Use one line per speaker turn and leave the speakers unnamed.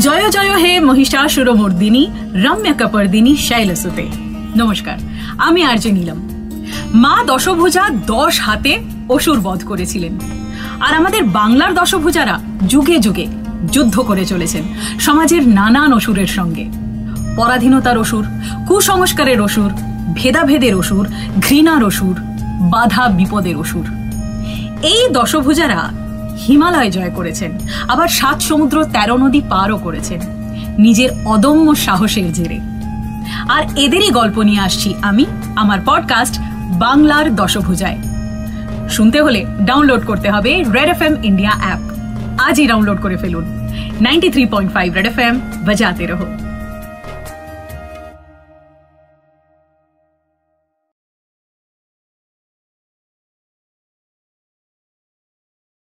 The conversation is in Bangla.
জয় জয় হে মহিষাসুর মর্দিনী, রম্য কপর্দিনী শৈলসুতে। নমস্কার, আমি আর্য নিলাম। মা দশভুজা দশ হাতে অসুর বধ করেছিলেন। আর আমাদের বাংলার দশভুজারা যুগে যুগে যুদ্ধ করে চলেছেন, সমাজের নানান অসুরের সঙ্গে। পরাধীনতার অসুর, কুসংস্কারের অসুর, ভেদাভেদের অসুর, ঘৃণার অসুর, বাধা বিপদের অসুর। এই দশভুজারা হিমালয় জয় করেছেন। আবার সাত সমুদ্র তেরো নদী পারও করেছেন। নিজের অদম্য সাহসের জেরে। আর এদেরই গল্প নিয়ে আসছি আমি, আমার পডকাস্ট বাংলার দশভুজায়। শুনতে হলে ডাউনলোড করতে হবে red F M India app আজই ডাউনলোড করে ফেলুন। Ninety three point five red F M বাজাতে রহো।